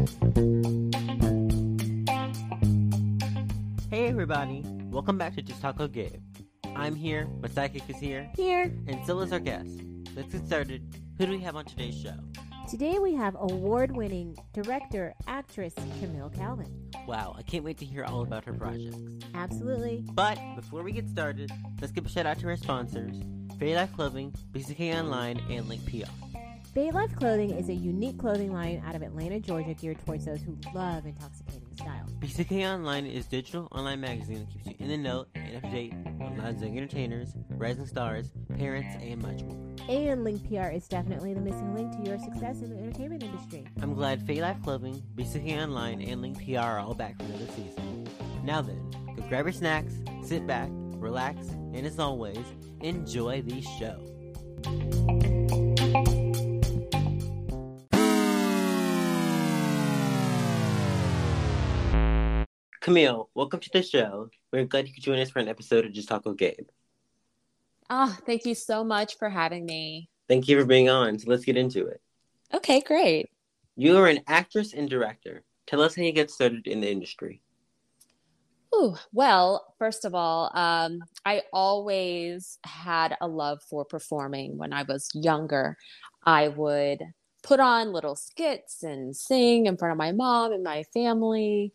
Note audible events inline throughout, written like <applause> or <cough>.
Hey everybody, welcome back to Just Taco Gabe. I'm here, my psychic is here, Here, and is our guest. Let's get started. Who do we have on today's show? today we have award winning director, actress Camille Calvin. Wow, I can't wait to hear all about her projects. Absolutely. But before we get started, let's give a shout out to our sponsors Fairy Life Clothing, BCK Online, and Link PR. Bay Life Clothing is a unique clothing line out of Atlanta, Georgia, geared towards those who love intoxicating style. BCK Online is digital online magazine that keeps you in the know and up to date on lives of entertainers, rising stars, parents, and much more. And Link PR is definitely the missing link to your success in the entertainment industry. I'm glad Fay Life Clothing, BCK Online, and Link PR are all back for another season. Now then, go grab your snacks, sit back, relax, and as always, enjoy the show. Camille, welcome to the show. We're glad you could join us for an episode of Just Taco Gabe. Oh, thank you so much for having me. Thank you for being on. So let's get into it. Okay, great. You are an actress and director. Tell us how you get started in the industry. Ooh, well, first of all, um, I always had a love for performing. When I was younger, I would put on little skits and sing in front of my mom and my family.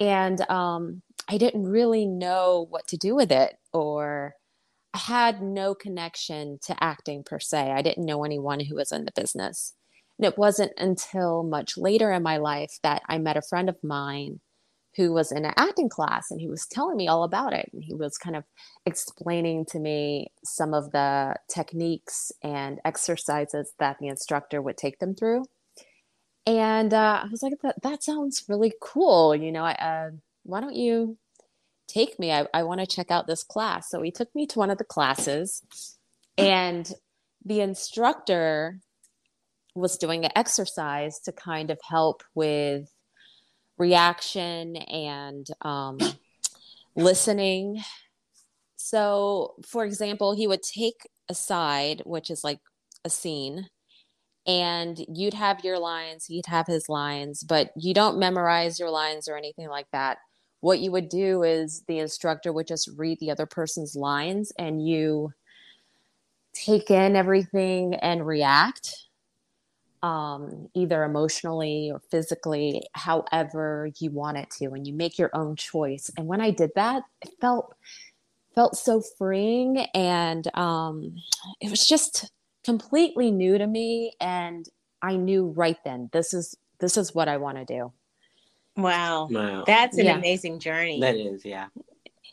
And um, I didn't really know what to do with it, or I had no connection to acting per se. I didn't know anyone who was in the business. And it wasn't until much later in my life that I met a friend of mine who was in an acting class and he was telling me all about it. And he was kind of explaining to me some of the techniques and exercises that the instructor would take them through. And uh, I was like, that, that sounds really cool. You know, I, uh, why don't you take me? I, I want to check out this class. So he took me to one of the classes, and the instructor was doing an exercise to kind of help with reaction and um, listening. So, for example, he would take a side, which is like a scene, and you'd have your lines, he'd have his lines, but you don't memorize your lines or anything like that. What you would do is the instructor would just read the other person's lines and you take in everything and react um, either emotionally or physically, however you want it to, and you make your own choice. And when I did that, it felt felt so freeing, and um, it was just completely new to me. And I knew right then this is this is what I want to do. Wow. Wow. That's an Yeah. amazing journey. That is, yeah.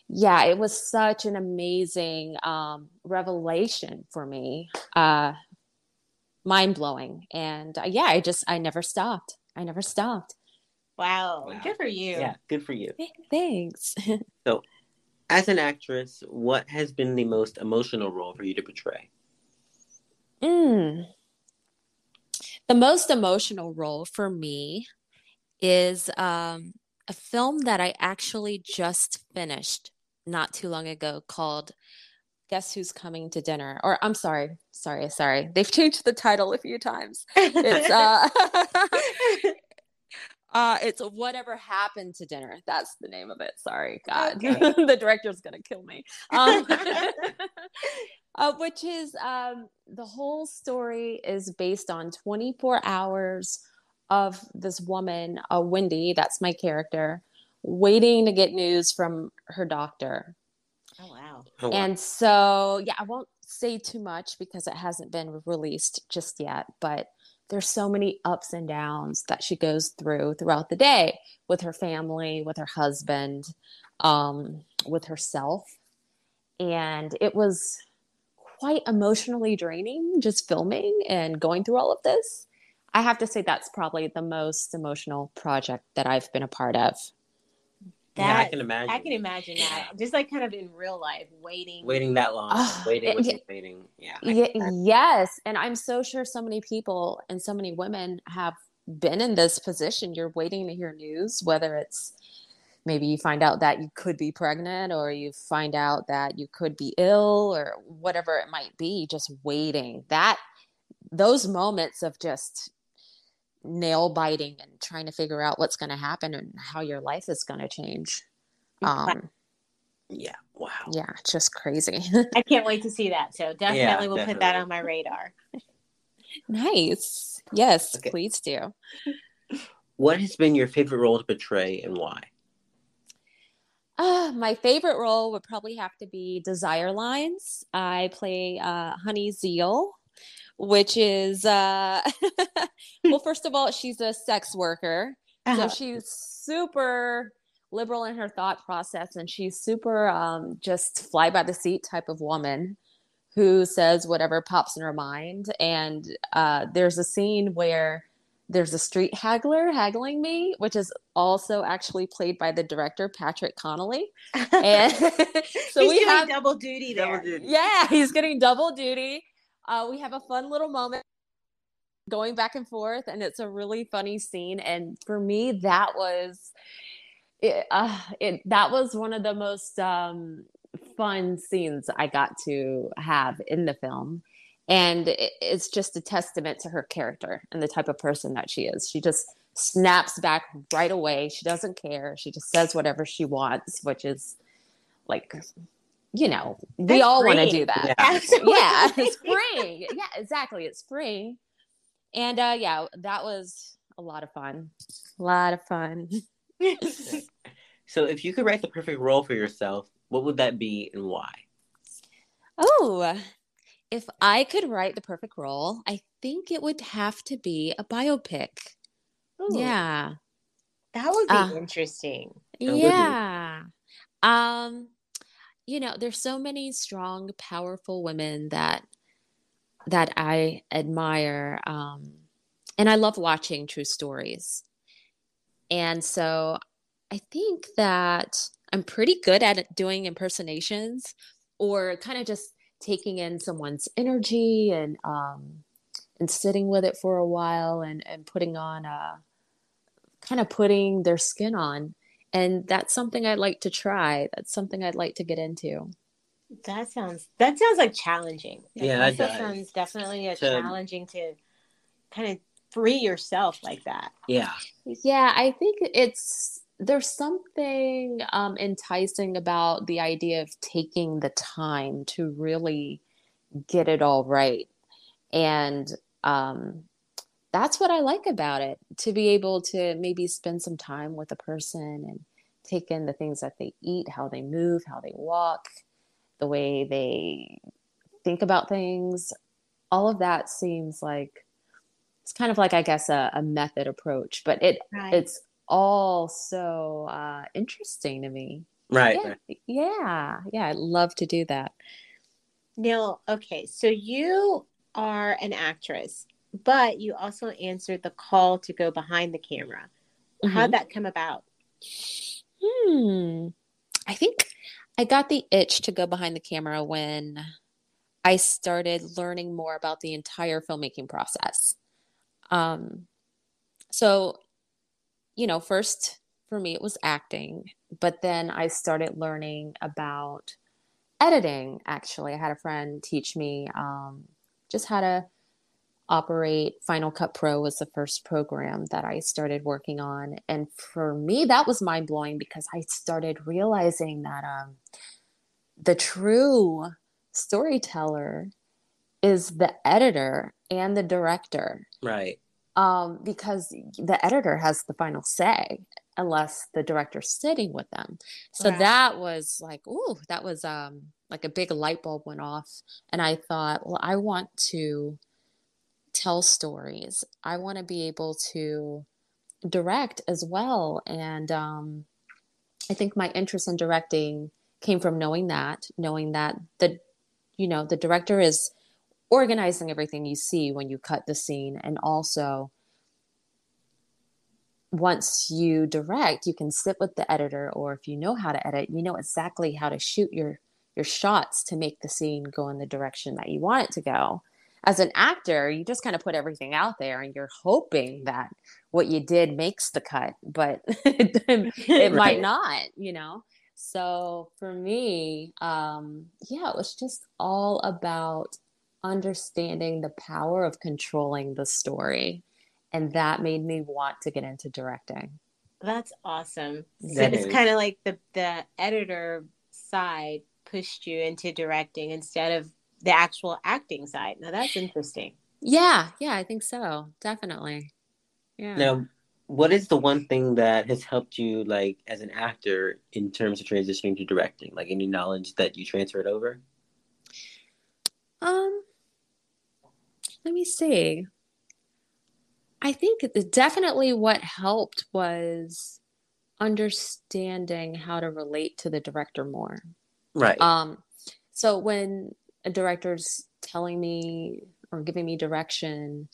Yeah, it was such an amazing um, revelation for me. Uh, mind blowing, and uh, yeah, I just I never stopped. I never stopped. wow. Wow. Good for you. Yeah, good for you. Thanks. <laughs> So, as an actress, what has been the most emotional role for you to portray? Mm. The most emotional role for me is um, a film that I actually just finished not too long ago called Guess Who's Coming to Dinner? Or I'm sorry, sorry, sorry. They've <laughs> changed the title a few times. It's uh <laughs> Uh, it's whatever happened to dinner. That's the name of it. Sorry, God, Okay. <laughs> the director's gonna kill me. Um, <laughs> <laughs> uh, which is um, the whole story is based on 24 hours of this woman, uh, Wendy, that's my character, waiting to get news from her doctor. oh wow. Oh, wow. And so, yeah, I won't say too much because it hasn't been released just yet, but there's so many ups and downs that she goes through throughout the day with her family, with her husband, um, with herself. And it was quite emotionally draining just filming and going through all of this. I have to say that's probably the most emotional project that I've been a part of. Yeah, I can imagine. I can imagine that. Just like kind of in real life, waiting. Waiting that long, Oh, waiting, it- waiting, waiting. Yeah. I Ye- can imagine. yes, and I'm so sure so many people and so many women have been in this position. You're waiting to hear news, whether it's maybe you find out that you could be pregnant or you find out that you could be ill or whatever it might be, just waiting. That those moments of just nail biting and trying to figure out what's going to happen and how your life is going to change. Um, Yeah. Wow. yeah, just crazy. <laughs> I can't wait to see that. So definitely Yeah, we'll put that on my radar. nice. Yes, Okay. please do. What has been your favorite role to portray and why? Uh, my favorite role would probably have to be Desire Lines. I play uh, Honey Zeal, which is, uh, <laughs> well, <laughs> first of all, she's a sex worker. So Uh-huh. she's super liberal in her thought process and she's super um, just fly by the seat type of woman who says whatever pops in her mind. And uh, there's a scene where there's a street haggler haggling me, which is also actually played by the director Patrick Connolly. <laughs> And so He's we doing have double duty there. Double duty. yeah, he's getting double duty. Uh, we have a fun little moment going back and forth, and it's a really funny scene. And for me, that was it. Uh, it that was one of the most um, fun scenes I got to have in the film. And it, it's just a testament to her character and the type of person that she is. She just snaps back right away. She doesn't care. She just says whatever she wants, which is like, you know, we That's all want to do that. Yeah. <laughs> Yeah, it's freeing. Yeah, exactly. It's freeing. And uh yeah, that was a lot of fun. A lot of fun. <laughs> So, if you could write the perfect role for yourself, what would that be and why? Oh, if I could write the perfect role, I think it would have to be a biopic. Ooh, Yeah. That would be Uh, interesting. would be. Yeah. Um, you know, there's so many strong, powerful women that that I admire. Um, and I love watching true stories. And so I think that I'm pretty good at doing impersonations or kind of just taking in someone's energy and um and sitting with it for a while and and putting on a kind of putting their skin on and that's something I'd like to try. That's something I'd like to get into. That sounds that sounds like challenging. Yeah, that it does. sounds definitely a To- challenging to kind of free yourself like that. Yeah. Yeah, I think it's there's something um, enticing about the idea of taking the time to really get it all right, and um, that's what I like about it. To be able to maybe spend some time with a person and take in the things that they eat, how they move, how they walk, the way they think about things. All of that seems like it's kind of like I guess a, a method approach, but it Right. it's all so uh, interesting to me. Right. Yeah, yeah, yeah. I'd love to do that. Neil, okay, so you are an actress, but you also answered the call to go behind the camera. How'd that come about? Hmm. I think I got the itch to go behind the camera when I started learning more about the entire filmmaking process. Um, so, you know, first for me it was acting, but then I started learning about editing. Actually, I had a friend teach me um, just how to operate Final Cut Pro was the first program that I started working on. And for me, that was mind blowing because I started realizing that um, the true storyteller is the editor and the director. Right. Um, because the editor has the final say unless the director's sitting with them. So Right. that was like, ooh, that was um like a big light bulb went off. And I thought, well, I want to tell stories. I want to be able to direct as well. And um, I think my interest in directing came from knowing that, knowing that the, you know, the director is organizing everything you see when you cut the scene, and also once you direct, you can sit with the editor, or if you know how to edit, you know exactly how to shoot your your shots to make the scene go in the direction that you want it to go as an actor, you just kind of put everything out there and you're hoping that what you did makes the cut, but <laughs> it, it <laughs> might not, you know? So for me, um, yeah, it was just all about understanding the power of controlling the story and that made me want to get into directing. That's awesome. So That it's kind of like the the editor side pushed you into directing instead of the actual acting side. Now that's interesting. Yeah, yeah, I think so. Definitely. Yeah. Now, what is the one thing that has helped you, like, as an actor, in terms of transitioning to directing? Like, any knowledge that you transferred over? Um, let me see. I think it- definitely what helped was understanding how to relate to the director more. Right. Um, so when a director's telling me or giving me direction,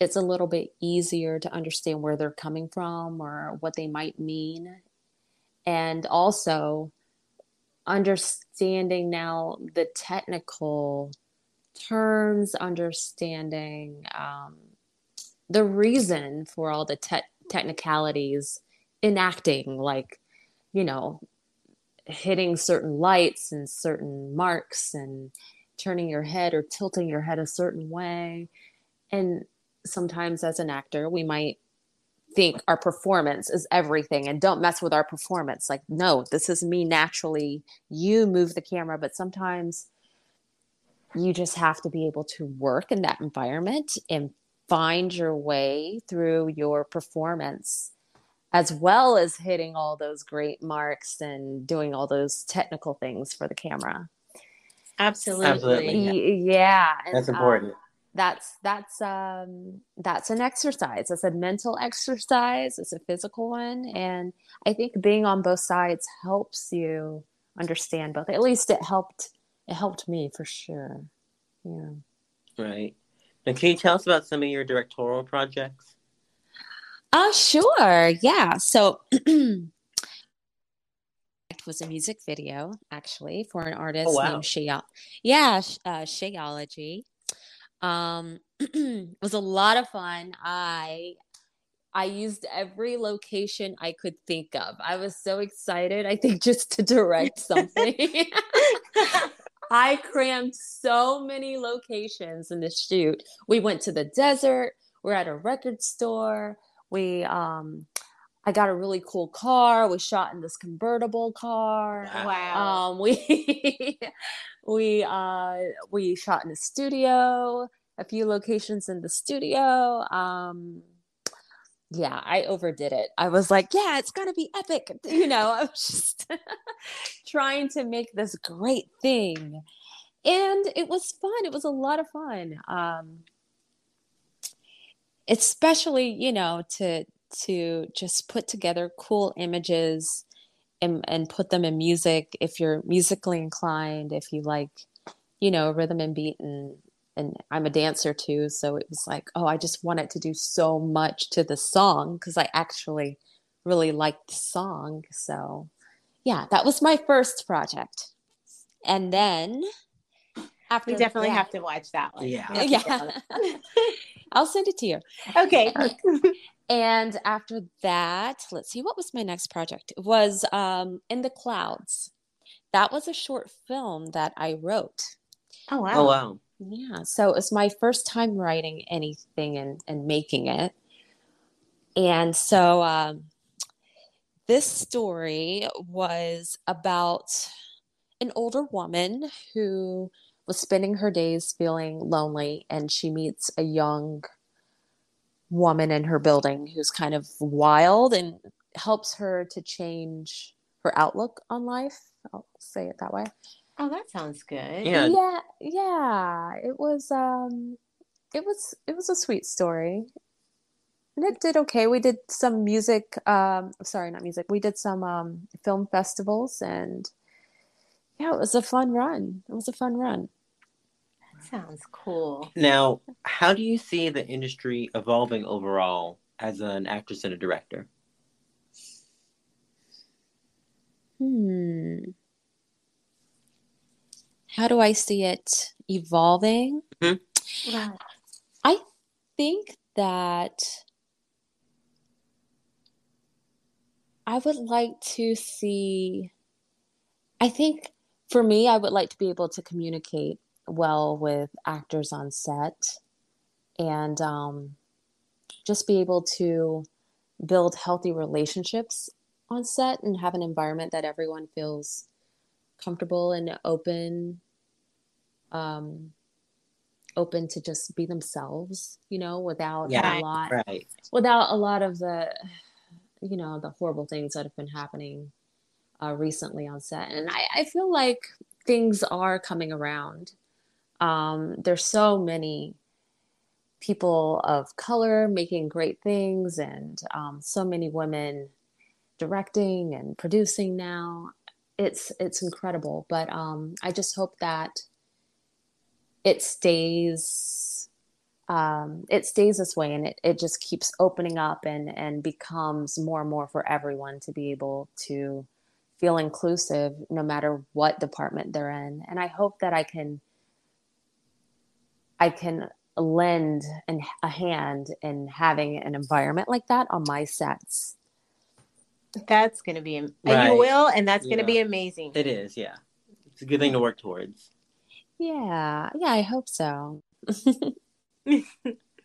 it's a little bit easier to understand where they're coming from or what they might mean. And also understanding now the technical terms, understanding um, the reason for all the te- technicalities in acting, like, you know, hitting certain lights and certain marks and turning your head or tilting your head a certain way. And sometimes as an actor, we might think our performance is everything and don't mess with our performance. Like, no, this is me naturally. You move the camera, but sometimes you just have to be able to work in that environment and find your way through your performance as well as hitting all those great marks and doing all those technical things for the camera. Absolutely. Absolutely. Y- Yeah, and, That's um, important. that's that's um that's an exercise. It's a mental exercise. It's a physical one, and I think being on both sides helps you understand both. At least it helped. It helped me for sure. Yeah. right. And can you tell us about some of your directorial projects? Uh, sure. Yeah. So <clears throat> it was a music video actually for an artist Oh, wow. named Shay. Yeah, uh, Shayology. Um, <clears throat> it was a lot of fun. I I used every location I could think of. I was so excited. I think <laughs> just to direct something. <laughs> I crammed so many locations in this shoot. We went to the desert. We're at a record store. We um I got a really cool car. We shot in this convertible car. Wow. Um we <laughs> we uh we shot in the studio, a few locations in the studio. Um yeah, I overdid it. I was like, yeah, it's gonna be epic. <laughs> You know, I was just <laughs> trying to make this great thing. And it was fun. It was a lot of fun. Um especially, you know, to to just put together cool images and and put them in music if you're musically inclined, if you like, you know, rhythm and beat and and I'm a dancer too, so it was like, oh, I just wanted to do so much to the song because I actually really liked the song. So, yeah, that was my first project. And then after we definitely that- have to watch that one. Yeah. We have to Yeah. <laughs> get on it. I'll send it to you. okay. <laughs> And after that, let's see, what was my next project? It was um, In the Clouds. That was a short film that I wrote. Oh wow. Oh, wow. Yeah, so it was my first time writing anything and, and making it. And so um, this story was about an older woman who was spending her days feeling lonely, and she meets a young woman in her building who's kind of wild and helps her to change her outlook on life. I'll say it that way Oh, that sounds good. Yeah. yeah yeah it was um it was it was a sweet story and it did okay we did some music um sorry not music we did some um film festivals and yeah it was a fun run it was a fun run That sounds cool. Now, how do you see the industry evolving overall as an actress and a director? hmm how do i see it evolving Wow. I think that I would like to see, I think for me, I would like to be able to communicate well with actors on set and um, just be able to build healthy relationships on set and have an environment that everyone feels comfortable and open um open to just be themselves you know without Yeah, a lot Right. without a lot of the you know the horrible things that have been happening uh, recently on set. And I, I feel like things are coming around. Um, there's so many people of color making great things and um, so many women directing and producing now. It's it's incredible. But um, i just hope that it stays um, it stays this way and it, it just keeps opening up and and becomes more and more for everyone to be able to feel inclusive no matter what department they're in and i hope that i can i can lend an, a hand in having an environment like that on my sets That's going to be, am- Right. you will, and that's going Yeah. to be amazing. It is, yeah. It's a good thing to work towards. yeah yeah i hope so <laughs>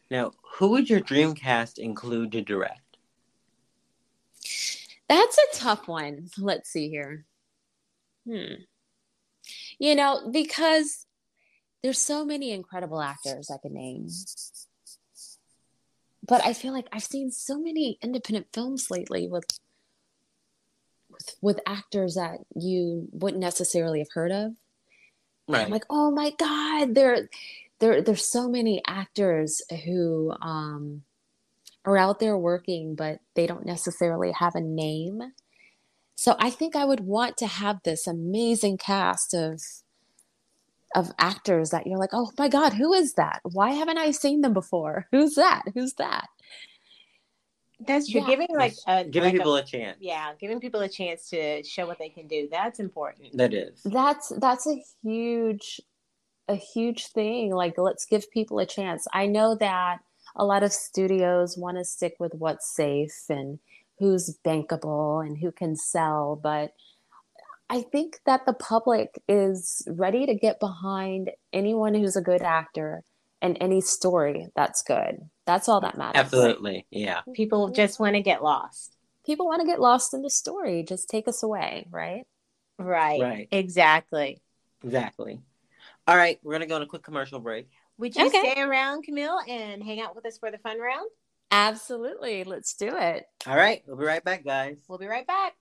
Now, who would your dream cast include to direct? That's a tough one. Let's see here. Hmm. You know, because there's so many incredible actors I could name. But I feel like I've seen so many independent films lately with with, with actors that you wouldn't necessarily have heard of. Right. I'm like, oh my God, there, there, there's so many actors who um, are out there working, but they don't necessarily have a name. So I think I would want to have this amazing cast of of actors that you're like, oh my God, who is that? Why haven't I seen them before? Who's that? Who's that? That's true. Yeah. Giving like a Giving like a- people a chance. yeah, giving people a chance to show what they can do. That's important. That is. That's that's a huge a huge thing. Like let's give people a chance. I know that a lot of studios want to stick with what's safe and who's bankable and who can sell, but I think that the public is ready to get behind anyone who's a good actor and any story that's good. That's all that matters. Absolutely. Yeah. People mm-hmm. just want to get lost. People want to get lost in the story. Just take us away, right? Right. Right. Exactly. Exactly. All right. We're going to go on a quick commercial break. Would you Okay. stay around, Camille, and hang out with us for the fun round? Absolutely. Let's do it. All right. We'll be right back, guys. We'll be right back.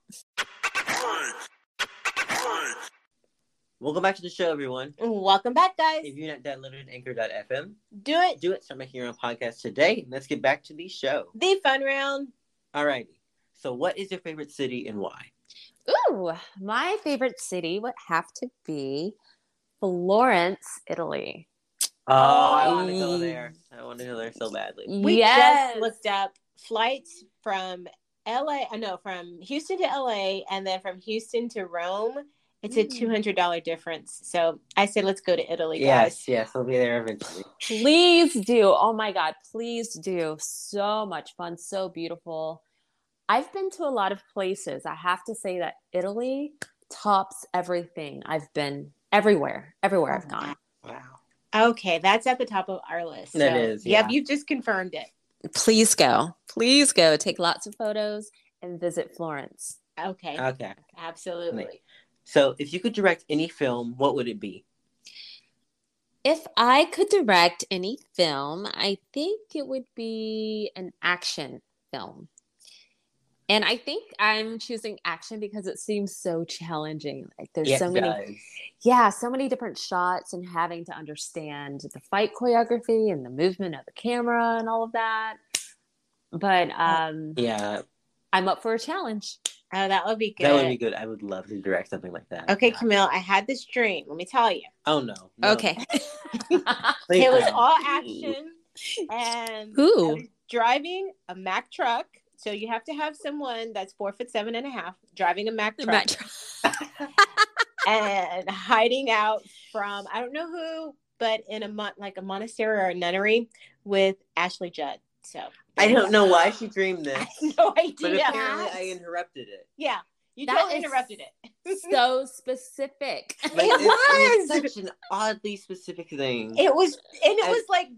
Welcome back to the show, everyone. Welcome back, guys. If you're not downloaded Anchor.fm, Do it. do it. Start making your own podcast today. Let's get back to the show. The fun round. All righty. So, what is your favorite city and why? Ooh, my favorite city would have to be Florence, Italy. Oh, I want to go there. I want to go there so badly. We yes. just looked up flights from LA. I know from Houston to LA, and then from Houston to Rome. It's a Mm. two hundred dollar difference. So I said, let's go to Italy, Yes, guys. yes, we'll be there eventually. Please do. Oh my God, please do. So much fun, so beautiful. I've been to a lot of places. I have to say that Italy tops everything. I've been everywhere, everywhere I've gone. Wow. Okay, that's at the top of our list. That So, is, Yep, yeah. you've just confirmed it. Please go. Please go. Take lots of photos and visit Florence. Okay, Okay. absolutely. So, if you could direct any film, what would it be? If I could direct any film, I think it would be an action film. And I think I'm choosing action because it seems so challenging. Like there's Yes, so many does. yeah, so many different shots and having to understand the fight choreography and the movement of the camera and all of that. But um Yeah, I'm up for a challenge. Oh, that would be good. that would be good. I would love to direct something like that. Okay, Camille, I had this dream. Let me tell you. Oh no. no. Okay. <laughs> It was all action and I Ooh. was driving a Mack truck. So you have to have someone that's four foot seven and a half driving a Mack The truck <laughs> and hiding out from I don't know who, but in a mon- like a monastery or a nunnery with Ashley Judd. So I don't know why she dreamed <laughs> I this, have no but idea. apparently I interrupted it. yeah, you That totally interrupted it. <laughs> so specific. Like, It it's- was. Such an oddly specific thing. It was, and it I- was like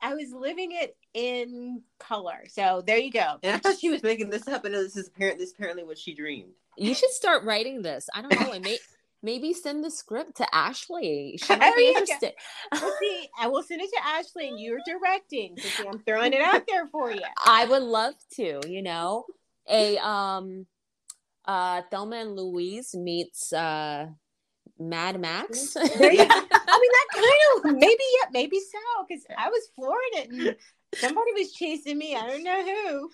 I was living it in color. So there you go. <laughs> And I thought she was making this up, and this is apparent. This apparently what she dreamed. You should start writing this. I don't know. And may, <laughs> maybe send the script to Ashley. She might There be you go. interested. Well, see, <laughs> I will send it to Ashley, and you're directing. So see, I'm throwing it out there for you. I would love to, you know, a um uh Thelma and Louise meets uh Mad Max. <laughs> There you go. I mean, that kind of maybe, yeah, maybe so. Because I was flooring it, and somebody was chasing me. I don't know who.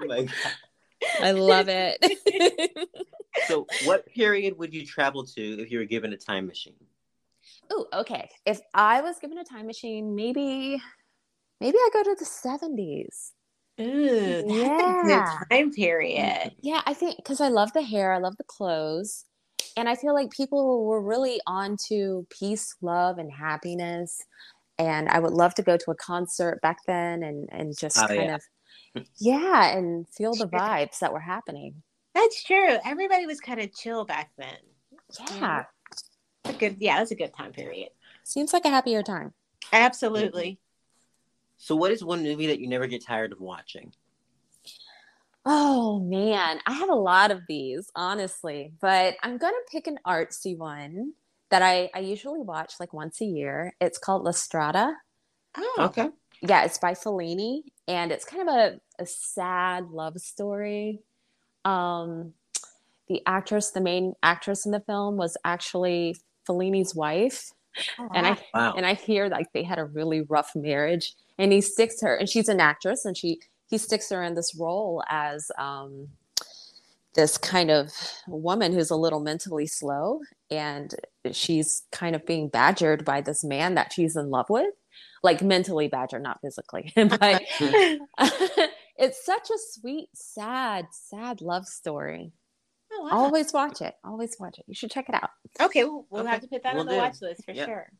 Oh my God. I love it. <laughs> So, what period would you travel to if you were given a time machine? oh, okay. If I was given a time machine, maybe maybe I go to the 70s. Ooh, that's a good time period. Yeah, I think because I love the hair, I love the clothes, and I feel like people were really on to peace, love, and happiness. And I would love to go to a concert back then and and just Oh, kind yeah. of <laughs> yeah, and feel the vibes that were happening. That's true. Everybody was kind of chill back then. Yeah, That's a good, yeah, that's a good time period. seems like a happier time. Absolutely. So, what is one movie that you never get tired of watching? Oh man, I have a lot of these, honestly, but I'm gonna pick an artsy one that I, I usually watch like once a year. It's called La Strada. Oh, Okay. yeah, it's by Fellini, and it's kind of a, a sad love story. Um, the actress, the main actress in the film, was actually Fellini's wife, and I Wow. and I hear like they had a really rough marriage, and he sticks her, and she's an actress, and she he sticks her in this role as um, this kind of woman who's a little mentally slow, and she's kind of being badgered by this man that she's in love with, like mentally badgered, not physically, <laughs> but <laughs> it's such a sweet, sad, sad love story. Oh, wow. Always watch it. Always watch it. You should check it out. Okay, we'll, we'll Okay, have to put that will on the do. watch list for Yep. sure.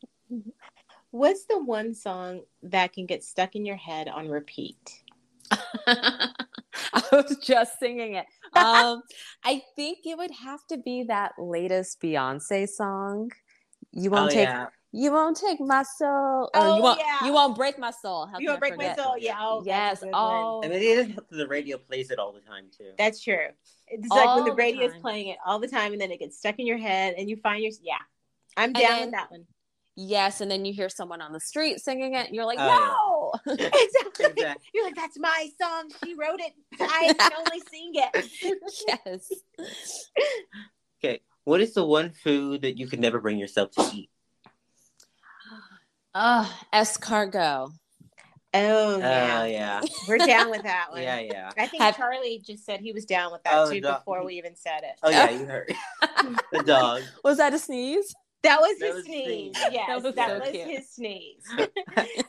What's the one song that can get stuck in your head on repeat? <laughs> I was just singing it. Um, I think it would have to be that latest Beyonce song. You won't oh, take yeah. you won't take my soul. Oh, you won't yeah. you won't break my soul. How You won't break my soul. Yeah. Oh, Yes. Oh, I mean, it doesn't help that the radio plays it all the time, too. That's true. It's like when All the the radio is playing it all the time, and then it gets stuck in your head, and you find your yeah. I'm down then- with that one. yes. And then you hear someone on the street singing it, and you're like, Oh, no. <laughs> exactly. Exactly. You're like, that's my song. She wrote it. I <laughs> can only sing it. yes. Okay. What is the one food that you could never bring yourself to eat? Oh, escargot. Oh yeah, oh, yeah. we're down with that <laughs> one. Yeah, yeah. I think Have- Charlie just said he was down with that Oh, too no. before we even said it. Oh, yeah, you heard. the dog. Was that a sneeze? That was That his was sneeze. sneeze. Yes, That was that so was his sneeze.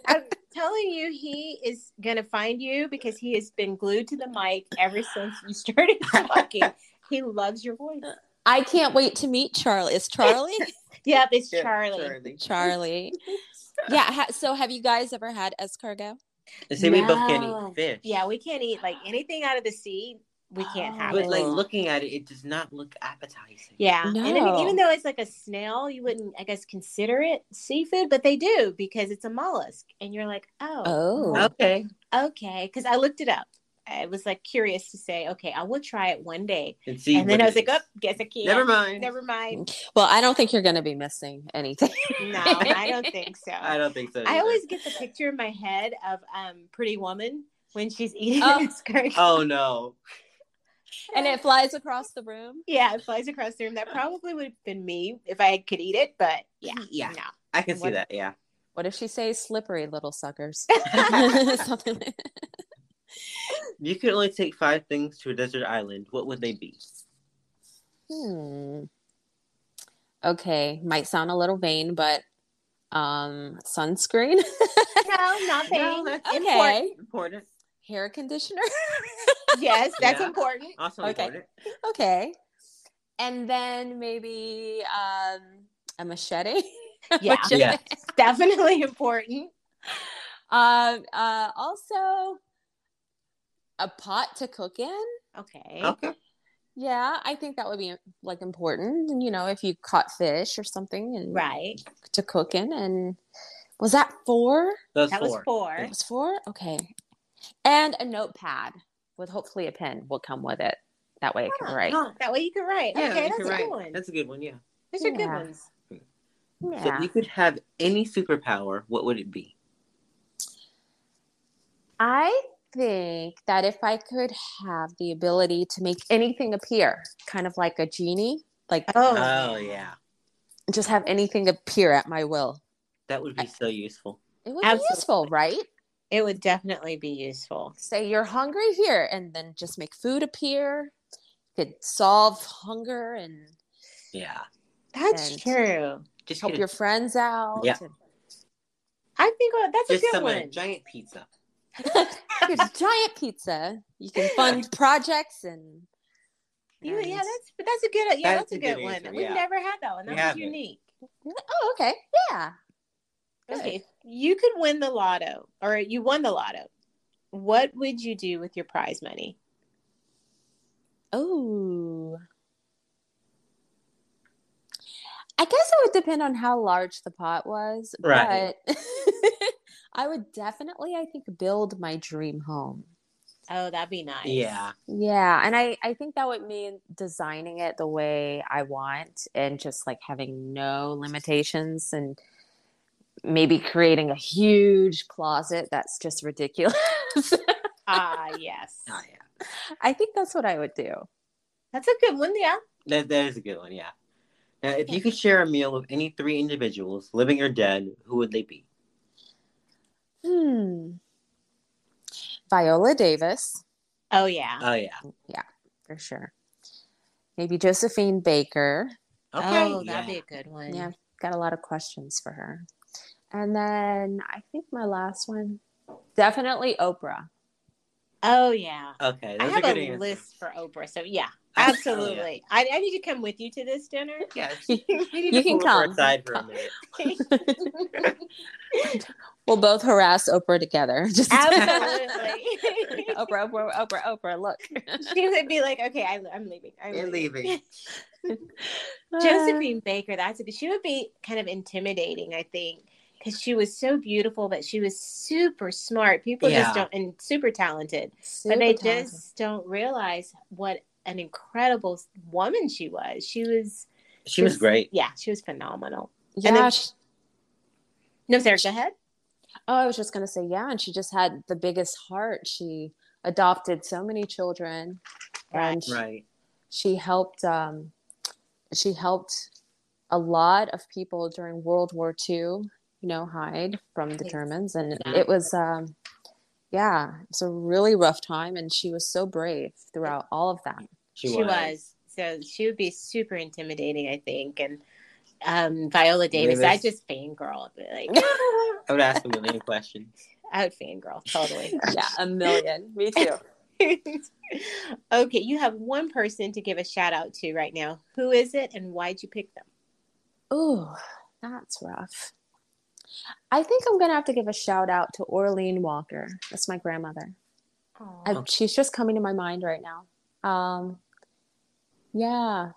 I'm telling you, he is gonna find you because he has been glued to the mic ever since you started <laughs> talking. he loves your voice. I can't wait to meet Charlie. Is Charlie? <laughs> Yep, it's Yeah, Charlie. Charlie. Charlie. <laughs> Yeah. Ha- so, have you guys ever had escargot? They say we both can't eat fish. Yeah, we can't eat like anything out of the sea. We can't have it But it. like Oh. looking at it, it does not look appetizing. Yeah, and then No. even though it's like a snail, you wouldn't, I guess, consider it seafood, but they do because it's a mollusk, and you're like, oh, Oh. Okay. okay. Because I looked it up. I was like curious to say, okay, I will try it one day, And see. and then I was like, is. oh, guess I can't. Never mind. Never mind. Well, I don't think you're going to be missing anything. No, <laughs> I don't think so. I don't think so. I always get the picture in my head of um Pretty Woman when she's eating Oh. <laughs> this skirt. Oh <laughs> no. And it flies across the room. Yeah, it flies across the room. That probably would have been me if I could eat it, but yeah, Yeah. no. I can see What- that. Yeah. What if she says slippery little suckers? <laughs> <laughs> Something like You could only take five things to a desert island. What would they be? Hmm. Okay, might sound a little vain, but um sunscreen, No, nothing. <laughs> No, that's Okay. Important. Important. Hair conditioner. Yes, that's Yeah. important. Also Okay. important. okay. And then maybe um a machete. <laughs> Yeah. Machete. Yeah. <laughs> Definitely important. Um uh also a pot to cook in. Okay. Okay. Yeah, I think that would be like important. And you know, if you caught fish or something and Right. to cook in and Was that four? Those That four. was four. It was four? Okay. And a notepad with hopefully a pen will come with it. That way I can ah, write. huh, That way you can write. Yeah, okay, you that's can a write. good one. That's a good one. Yeah. Those are good Yeah. ones. So if you could have any superpower, what would it be? I think that if I could have the ability to make anything appear, kind of like a genie, like Oh, Oh yeah, just have anything appear at my will, that would be so useful. it would Absolutely. be useful, right? It would definitely be useful. Say you're hungry here, and then just make food appear. Could solve hunger and Yeah. That's And- true. Just help a- your friends out. Yeah. and- I think uh, that's a good some uh, one. giant pizza. <laughs> Here's a giant pizza. You can fund <laughs> projects and. You- and- yeah, that's but that's a good yeah, That's that's, a a good, good one. answer, We've yeah. never had that one. We That was haven't. unique. Oh, okay. Yeah. Good. Okay, you could win the lotto, or you won the lotto. What would you do with your prize money? Oh. I guess it would depend on how large the pot was, Right. but <laughs> I would definitely, I think, build my dream home. Oh, that'd be nice. Yeah. Yeah, and I I think that would mean designing it the way I want and just like having no limitations and maybe creating a huge closet that's just ridiculous. <laughs> Ah, yes. <laughs> Oh yeah. I think that's what I would do. That's a good one. Yeah. That that is a good one. Yeah. Now, if you could share a meal with any three individuals, living or dead, who would they be? Hmm. Viola Davis, Oh yeah. Oh yeah. Yeah, for sure. Maybe Josephine Baker. Okay. oh, that'd be a good one. Yeah, got a lot of questions for her. And then I think my last one, definitely Oprah. Oh yeah. Okay. I have are a good answers. list for Oprah. So yeah, <laughs> Oh, yeah. absolutely. I, I need to come with you to this dinner. <laughs> Yeah. <laughs> You You can pull her come. aside for a minute. We'll both harass Oprah together. Just Absolutely. Oprah, Oprah, Oprah, Oprah. Look, she would be like, "Okay, I, I'm leaving. I'm You're leaving. Josephine uh, Baker. That's a. She would be kind of intimidating, I think, because she was so beautiful, but she was super smart. People Yeah. just don't and super talented, Super but they talented. just don't realize what an incredible woman she was. She was, She was great. yeah, she was phenomenal. yeah. and then- she- No, Sarah, go ahead. oh, I was just gonna say, yeah, and she just had the biggest heart. She adopted so many children, and she- Right. she helped. Um, she helped a lot of people during World War II. You know, hide from the Germans, and Yeah. it was. Um, yeah, it was a really rough time, and she was so brave throughout all of that. She, She, was. was. So she would be super intimidating, I think. And um, Viola Davis, Davis. I just fangirl. Like, <laughs> I would ask a <laughs> million questions. I would fangirl totally. <laughs> yeah, a million. Me too. okay, you have one person to give a shout out to right now. Who is it, and why'd you pick them? Ooh, that's rough. I think I'm gonna have to give a shout out to Orlean Walker. That's my grandmother. I, she's just coming to my mind right now. Um, yeah,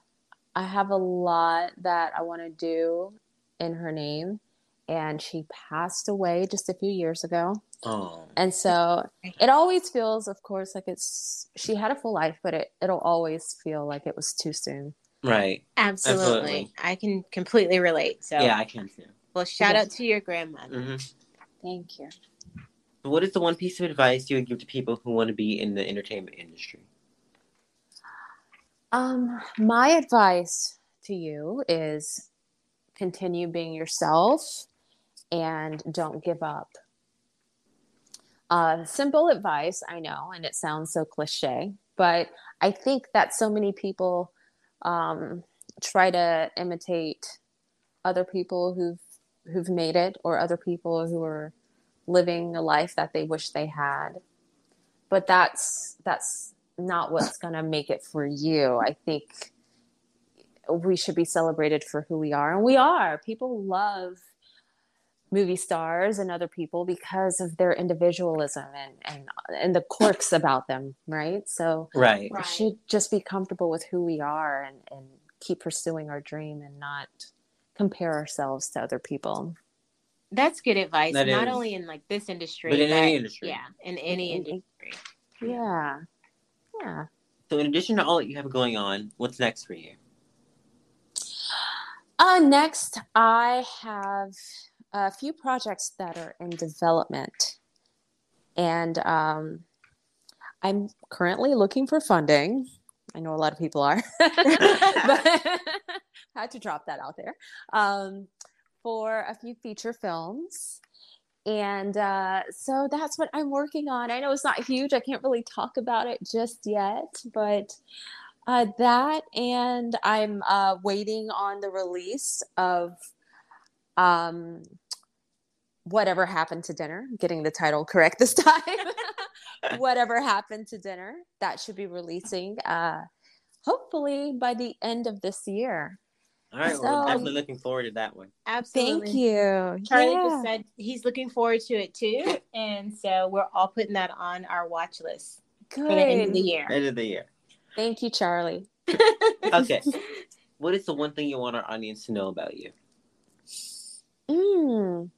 I have a lot that I want to do in her name, and she passed away just a few years ago. Oh. And so it always feels, of course, like it's she had a full life, but it it'll always feel like it was too soon. Right. Absolutely. Absolutely. I can completely relate. So, Yeah, I can too. Well, shout Yeah. out to your grandmother. hmm Thank you. What is the one piece of advice you would give to people who want to be in the entertainment industry? Um, my advice to you is continue being yourself and don't give up. Uh, simple advice, I know, and it sounds so cliche, but I think that so many people um, try to imitate other people who've who've made it or other people who are living a life that they wish they had. But that's that's not what's going to make it for you. I think we should be celebrated for who we are. And we are. People love movie stars and other people because of their individualism and, and, and the quirks about them, right? So Right. we should just be comfortable with who we are and, and keep pursuing our dream and not compare ourselves to other people. That's good advice. That not is. only in like this industry, But in any industry. Yeah, in any In- in- industry. Yeah. Yeah. So, in addition to all that you have going on, what's next for you? Uh, next, I have a few projects that are in development, and um, I'm currently looking for funding. I know a lot of people are, <laughs> <laughs> but I <laughs> had to drop that out there um, for a few feature films. And uh, so that's what I'm working on. I know it's not huge. I can't really talk about it just yet, but uh, that and I'm uh, waiting on the release of um, whatever happened to dinner. I'm getting the title correct this <laughs> time. <laughs> whatever happened to dinner that should be releasing uh, hopefully by the end of this year. All right, well, we're definitely looking forward to that one. Absolutely. Thank you. Charlie Yeah. just said he's looking forward to it too, and so we're all putting that on our watch list Good. for the end of the year. End of the year. Thank you, Charlie. <laughs> Okay. what is the one thing you want our audience to know about you? Mm.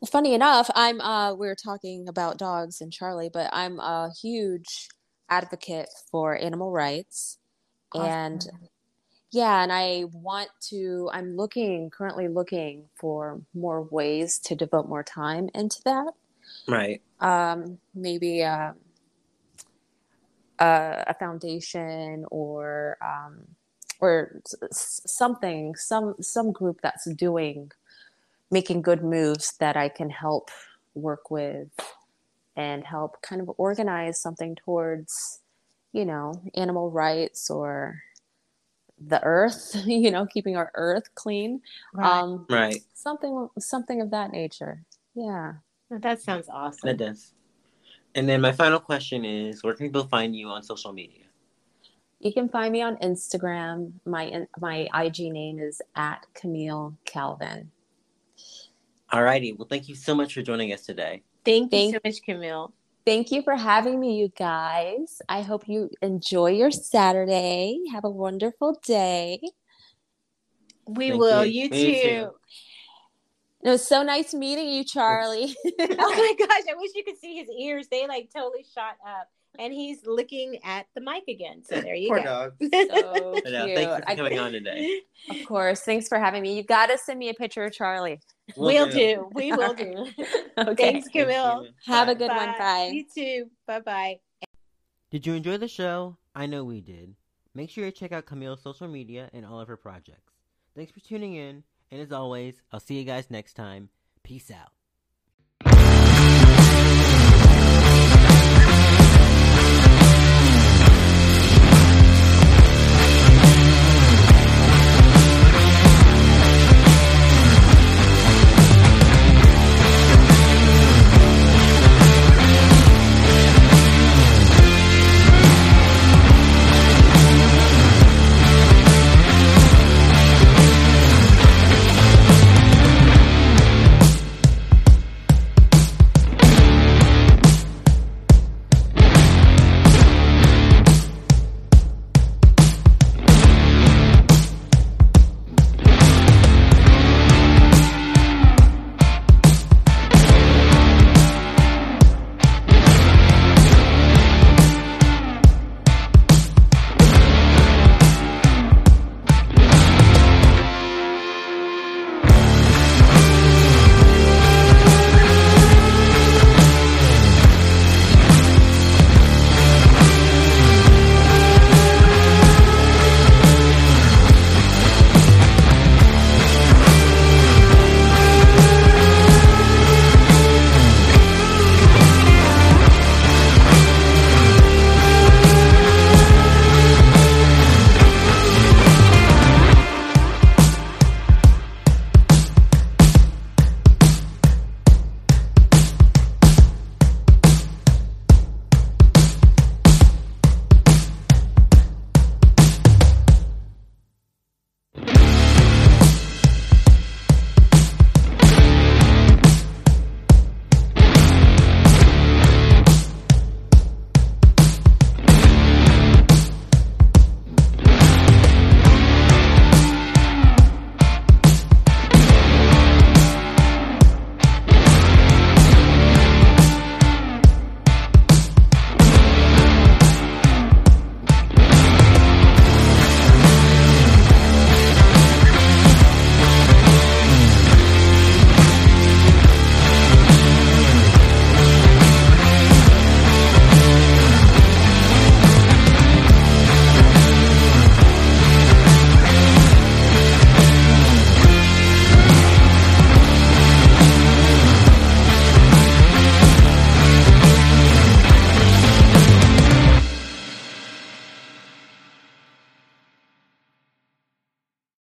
Well, funny enough, I'm uh we were talking about dogs and Charlie, but I'm a huge advocate for animal rights. And yeah, and I want to I'm looking currently looking for more ways to devote more time into that. Right. Um maybe uh, a, a foundation or um or s- something some some group that's doing making good moves that I can help work with and help kind of organize something towards, you know, animal rights or the earth, <laughs> you know, keeping our earth clean. Right. Um, Right. something something of that nature. Yeah. that sounds awesome. That does. And then my final question is where can people find you on social media? You can find me on Instagram. My my IG name is at Camille Calvin. Alrighty. Well, thank you so much for joining us today. Thank you so much, Camille. Thank you for having me, you guys. I hope you enjoy your Saturday. Have a wonderful day. We Thank will. you. You, too. too. It was so nice meeting you, Charlie. <laughs> oh my <laughs> gosh, I wish you could see his ears. They like totally shot up. And he's looking at the mic again. So there you Poor go. dog. <laughs> so I know. cute. Thank you for I- coming on today. <laughs> of course. Thanks for having me. You got to send me a picture of Charlie. We'll do. We will do. <laughs> Okay. Thanks, Camille. Have a Bye. good one. Bye. You too. Bye bye. Did you enjoy the show? I know we did. Make sure to check out Camille's social media and all of her projects. Thanks for tuning in, and as always, I'll see you guys next time. Peace out.